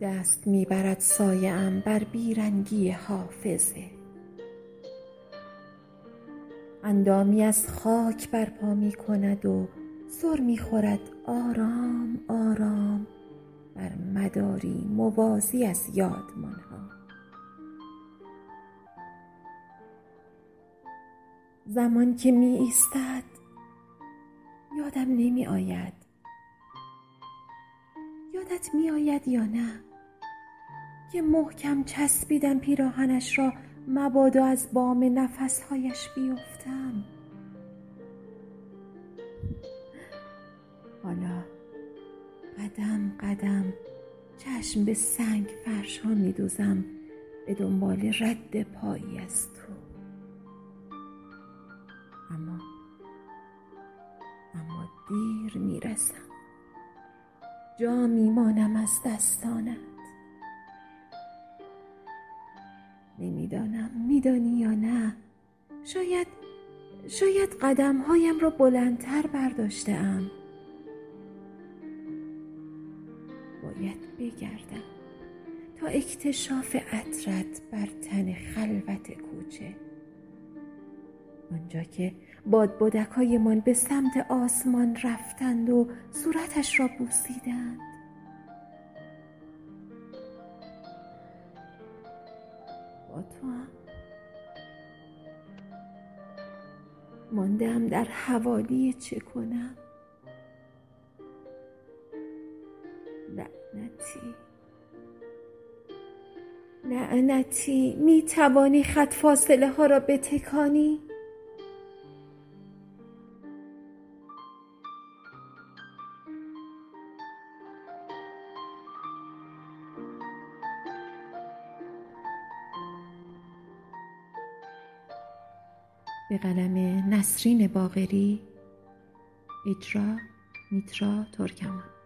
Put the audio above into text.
دست می‌برد سایه ام بر بیرنگی حافظه. اندامی از خاک برپا می کند و سر می خورد آرام آرام بر مداری موازی از یادمان ها زمان که می ایستد یادم نمی آید یادت می آید یا نه؟ که محکم چسبیدم پیراهنش را مبادا از بام نفسهایش بیفتم. حالا قدم قدم چشم به سنگ فرش ها می دوزم به دنبال رد پایی از تو. اما اما دیر می‌رسم. جا میمانم از دستانت نمی‌دانم میدانی یا نه. شاید شاید قدمهایم را بلندتر برداشته ام باید بگردم تا اکتشاف عطرت بر تن خلوت کوچه. آنجا که باد من به سمت آسمان رفتند و صورتش را بوسیدند. تو هم. ماندم در حوالی چه کنم؟ لعنتی. لعنتی. می توانی خط فاصله ها را بتکانی؟ به قلم نسرین باغری اجرا میترا ترکمان.